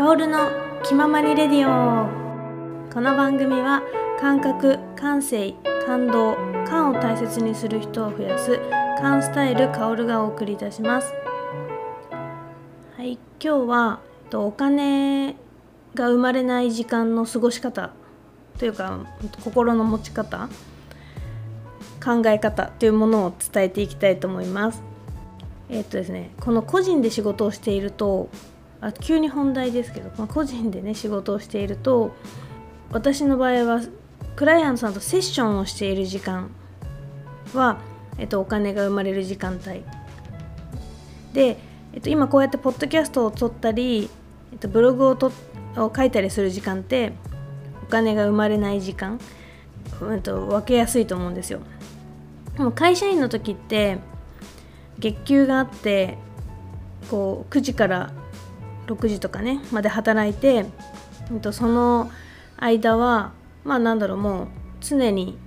カオルの気ままにレディオ。この番組は感覚感性感動感を大切にする人を増やす感スタイルカオルがお送りいたします。はい今日はお金が生まれない時間の過ごし方というか心の持ち方考え方というものを伝えていきたいと思います。えっとですねこの個人で仕事をしているとあ急に本題ですけど、まあ、個人でね仕事をしていると私の場合はクライアントさんとセッションをしている時間は、えっと、お金が生まれる時間帯で、えっと、今こうやってポッドキャストを撮ったり、えっと、ブログをとを書いたりする時間ってお金が生まれない時間、うん、と分けやすいと思うんですよ。でも会社員の時って月給があってこう9時から6時とかねまで働いて、えっと、その間はまあなんだろうもう常に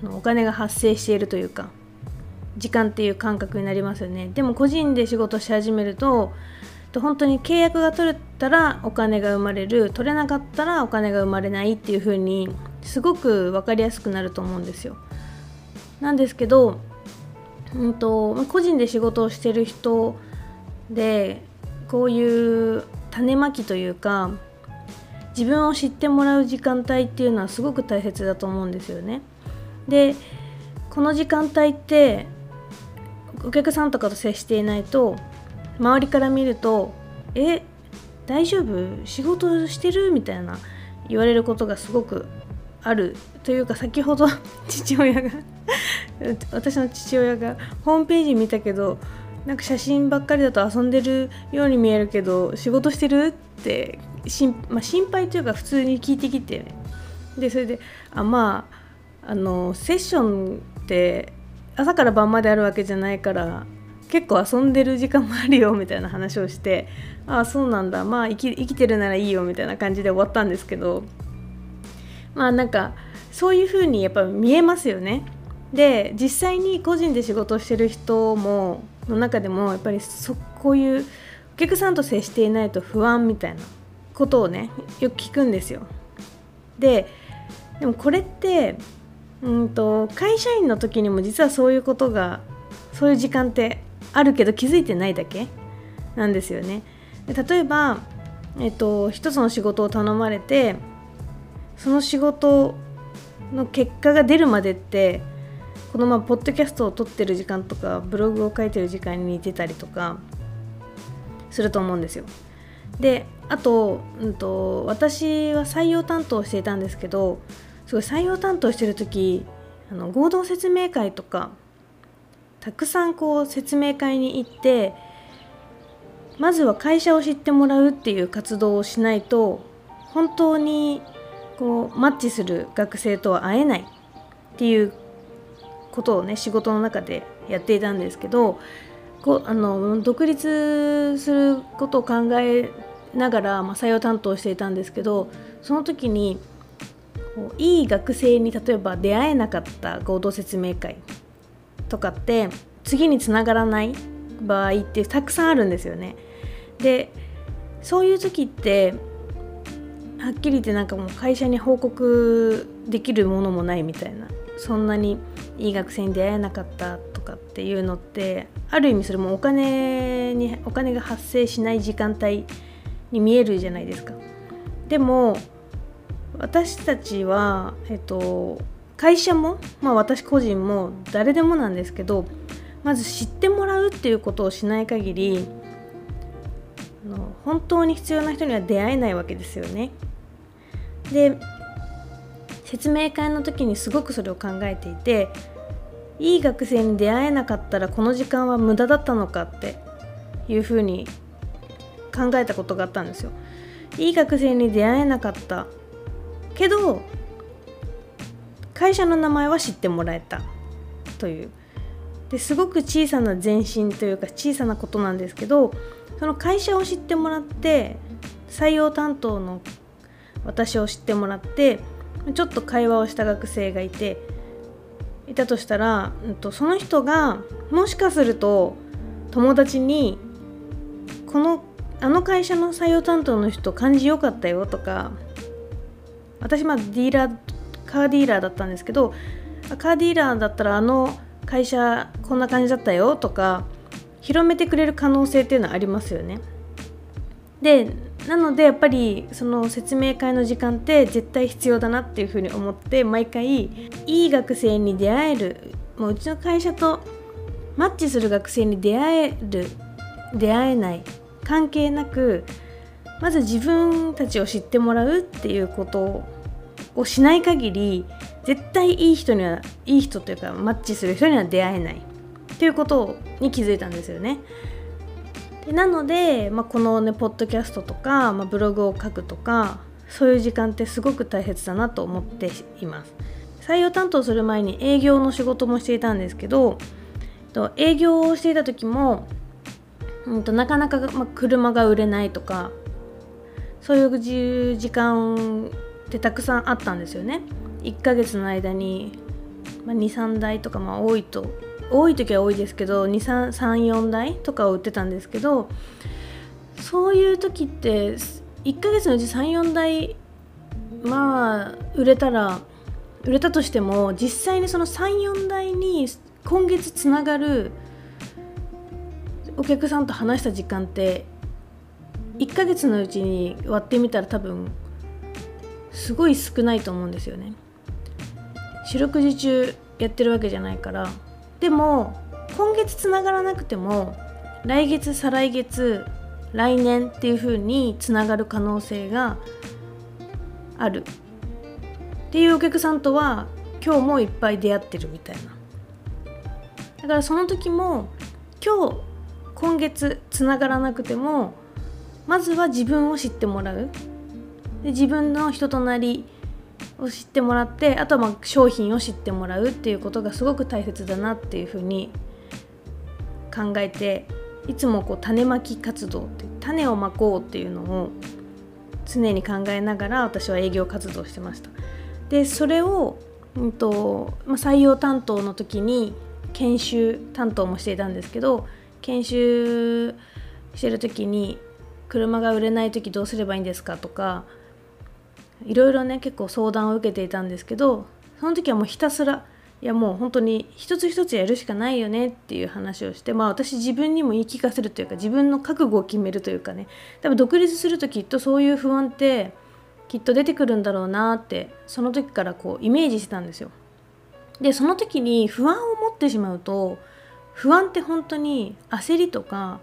あのお金が発生しているというか時間っていう感覚になりますよね。でも個人で仕事し始めると本当に契約が取れたらお金が生まれる。取れなかったらお金が生まれないっていう風にすごく分かりやすくなると思うんですよ。なんですけど、うんと、個人で仕事をしてる人でこういう種まきというか自分を知ってもらう時間帯っていうのはすごく大切だと思うんですよね。でこの時間帯ってお客さんとかと接していないと周りから見ると「え大丈夫？仕事してる?」みたいな言われることがすごくあるというか先ほど 父親が私の父親がホームページ見たけどなんか写真ばっかりだと遊んでるように見えるけど仕事してるってしん、まあ、心配というか普通に聞いてきて、ね、でそれであまああのセッションって朝から晩まであるわけじゃないから結構遊んでる時間もあるよみたいな話をしてああそうなんだ。まあ生き生きてるならいいよみたいな感じで終わったんですけど。まあなんかそういう風にやっぱ見えますよね。で実際に個人で仕事してる人もの中でもやっぱりそこういうお客さんと接していないと不安みたいなことをねよく聞くんですよ。ででもこれってうんと会社員の時にも実はそういうことがそういう時間ってあるけど気づいてないだけなんですよね。で例えば、えっと、一つの仕事を頼まれてその仕事の結果が出るまでってこのまあポッドキャストを撮ってる時間とかブログを書いてる時間に似てたりとかすると思うんですよ。であと,、うんと、私は採用担当していたんですけどすごい採用担当してる時あの合同説明会とかたくさんこう説明会に行ってまずは会社を知ってもらうっていう活動をしないと本当にこうマッチする学生とは会えないっていうことをね仕事の中でやっていたんですけどこあの独立することを考えながら、まあ、採用担当していたんですけどその時にいい学生に例えば出会えなかった合同説明会とかって次につながらない場合ってたくさんあるんですよね。でそういう時ってはっきり言ってなんかもう会社に報告できるものもないみたいなそんなにいい学生に出会えなかったとかっていうのってある意味それもお金にお金が発生しない時間帯に見えるじゃないですか。でも私たちは、えっと、会社も、まあ、私個人も誰でもなんですけどまず知ってもらうっていうことをしない限り本当に必要な人には出会えないわけですよね。で説明会の時にすごくそれを考えていていい学生に出会えなかったらこの時間は無駄だったのかっていうふうに考えたことがあったんですよ。いい学生に出会えなかったけど会社の名前は知ってもらえたというですごく小さな前進というか小さなことなんですけどその会社を知ってもらって採用担当の私を知ってもらってちょっと会話をした学生がいていたとしたら、うん、とその人がもしかすると友達にこのあの会社の採用担当の人感じ良かったよとか私まあディーラーカーディーラーだったんですけどカーディーラーだったらあの会社こんな感じだったよとか広めてくれる可能性っていうのはありますよね。でなのでやっぱりその説明会の時間って絶対必要だなっていうふうに思って毎回いい学生に出会えるもううちの会社とマッチする学生に出会える出会えない関係なくまず自分たちを知ってもらうっていうことをしない限り絶対いい人にはいい人というかマッチする人には出会えないっていうことに気づいたんですよね。なので、まあ、このねポッドキャストとか、まあ、ブログを書くとかそういう時間ってすごく大切だなと思っています。採用担当する前に営業の仕事もしていたんですけど営業をしていた時も、うん、となかなか、まあ、車が売れないとかそういう時間ってたくさんあったんですよね。1ヶ月の間に、まあ、23台とかまあ多いと多い時は多いですけど234台とかを売ってたんですけどそういう時って1ヶ月のうち34台まあ売れたら売れたとしても実際にその34台に今月つながるお客さんと話した時間って1ヶ月のうちに割ってみたら多分すごい少ないと思うんですよね。四六時中やってるわけじゃないからでも今月つながらなくても来月再来月来年っていう風につながる可能性がある。っていうお客さんとは今日もいっぱい出会ってるみたいな。だからその時も今日今月つながらなくてもまずは自分を知ってもらう。で自分の人となりを知ってもらってあとはまあ商品を知ってもらうっていうことがすごく大切だなっていうふうに考えていつもこう種まき活動って種をまこうっていうのを常に考えながら私は営業活動してました。でそれを、うんとまあ、採用担当の時に研修担当もしていたんですけど研修してる時に車が売れない時どうすればいいんですかとかいろいろね結構相談を受けていたんですけどその時はもうひたすらいやもう本当に一つ一つやるしかないよねっていう話をしてまあ私自分にも言い聞かせるというか自分の覚悟を決めるというかね多分独立するときっとそういう不安ってきっと出てくるんだろうなってその時からこうイメージしてたんですよ。でその時に不安を持ってしまうと不安って本当に焦りとか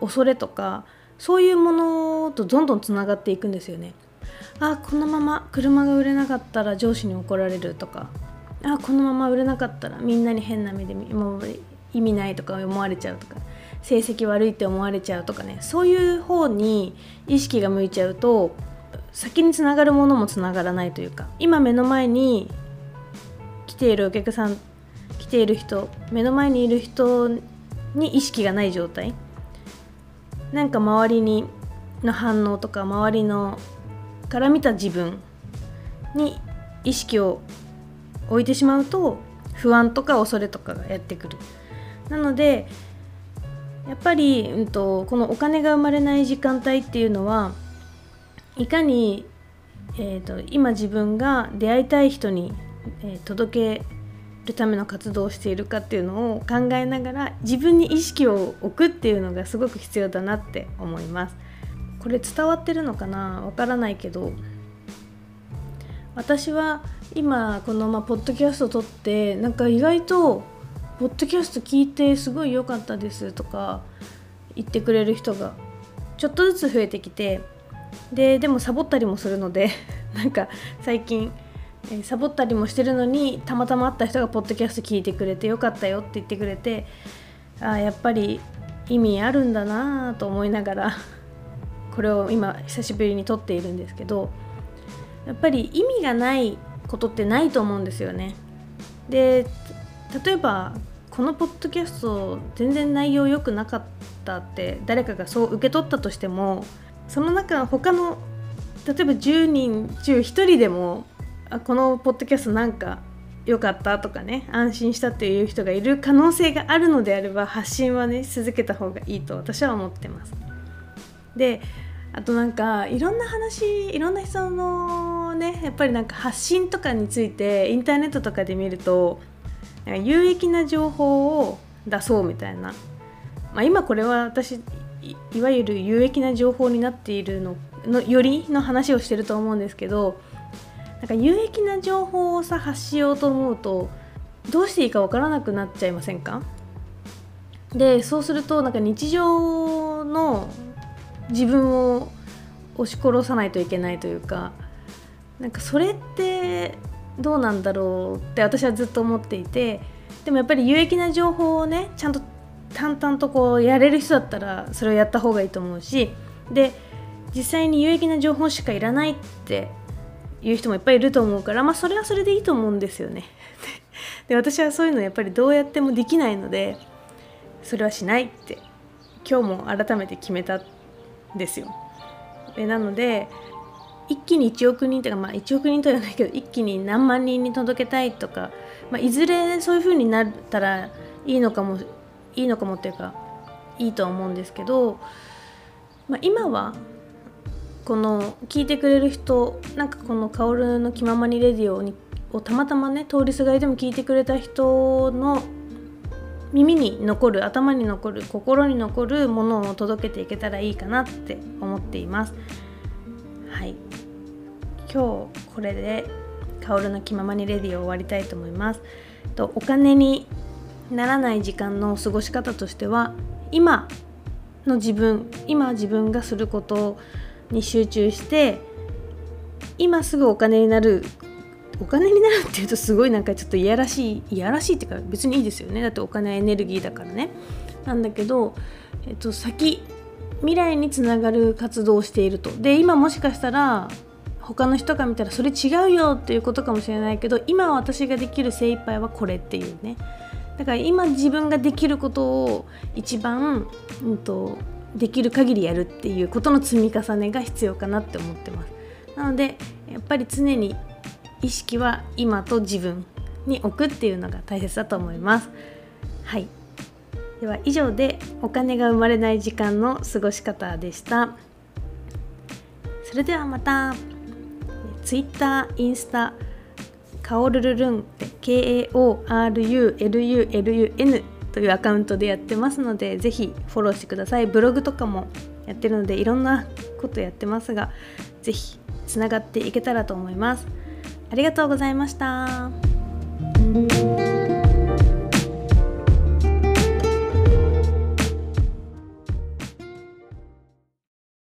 恐れとかそういうものとどんどんつながっていくんですよね。あこのまま車が売れなかったら上司に怒られるとか。あこのまま売れなかったらみんなに変な目でもう意味ないとか思われちゃうとか。成績悪いって思われちゃうとかね。そういう方に意識が向いちゃうと先につながるものもつながらないというか。今目の前に来ているお客さん来ている人目の前にいる人に意識がない状態。なんか周りにの反応とか周りのから見た自分に意識を置いてしまうと不安とか恐れとかがやってくるなのでやっぱり、うんと、このお金が生まれない時間帯っていうのはいかに、えーと、今自分が出会いたい人に、えー、届けるための活動をしているかっていうのを考えながら自分に意識を置くっていうのがすごく必要だなって思います。これ伝わってるのかな？わからないけど。私は今このまあポッドキャスト撮ってなんか意外とポッドキャスト聞いてすごい良かったですとか言ってくれる人がちょっとずつ増えてきてででもサボったりもするので なんか最近、え、サボったりもしてるのにたまたま会った人がポッドキャスト聞いてくれてよかったよって言ってくれてあやっぱり意味あるんだなと思いながらこれを今久しぶりに撮っているんですけどやっぱり意味がないことってないと思うんですよね。で例えばこのポッドキャスト全然内容良くなかったって誰かがそう受け取ったとしてもその中他の例えば10人中1人でもあこのポッドキャストなんか良かったとかね安心したっていう人がいる可能性があるのであれば発信はね続けた方がいいと私は思ってます。であとなんかいろんな話いろんな人のねやっぱりなんか発信とかについてインターネットとかで見ると有益な情報を出そうみたいな、まあ、今これは私いわゆる有益な情報になっているののよりの話をしてると思うんですけどなんか有益な情報をさ発しようと思うとどうしていいか分からなくなっちゃいませんか？でそうするとなんか日常の自分を押し殺さないといけないというかなんかそれってどうなんだろうって私はずっと思っていてでもやっぱり有益な情報をねちゃんと淡々とこうやれる人だったらそれをやった方がいいと思うしで実際に有益な情報しかいらないっていう人もいっぱいいると思うからまあそれはそれでいいと思うんですよね。で私はそういうのやっぱりどうやってもできないのでそれはしないって今日も改めて決めたですよ。でなので一気に1億人というか、まあ、1億人とは言わないけど一気に何万人に届けたいとか、まあ、いずれそういう風になったらいいのかもいいのかもっていうかいいとは思うんですけど、まあ、今はこの聞いてくれる人なんかこの「薫の気ままにレディオに」をたまたまね通りすがりでも聞いてくれた人の耳に残る頭に残る心に残るものを届けていけたらいいかなって思っていますはい今日これで「薫の気ままにレディ」を終わりたいと思いますとお金にならない時間の過ごし方としては今の自分今自分がすることに集中して今すぐお金になるお金になるっていうとすごいなんかちょっといやらしいいやらしいっていうか別にいいですよね。だってお金はエネルギーだからね。なんだけど、えっと、先未来につながる活動をしていると。で今もしかしたら他の人が見たらそれ違うよっていうことかもしれないけど今私ができる精一杯はこれっていうね。だから今自分ができることを一番、うんと、できる限りやるっていうことの積み重ねが必要かなって思ってます。なのでやっぱり常に意識は今と自分に置くっていうのが大切だと思います。はい。では以上でお金が生まれない時間の過ごし方でした。それではまた。Twitter、インスタカオルルルン KAORULULUN というアカウントでやってますのでぜひフォローしてください。ブログとかもやってるのでいろんなことやってますがぜひつながっていけたらと思います。ありがとうございました。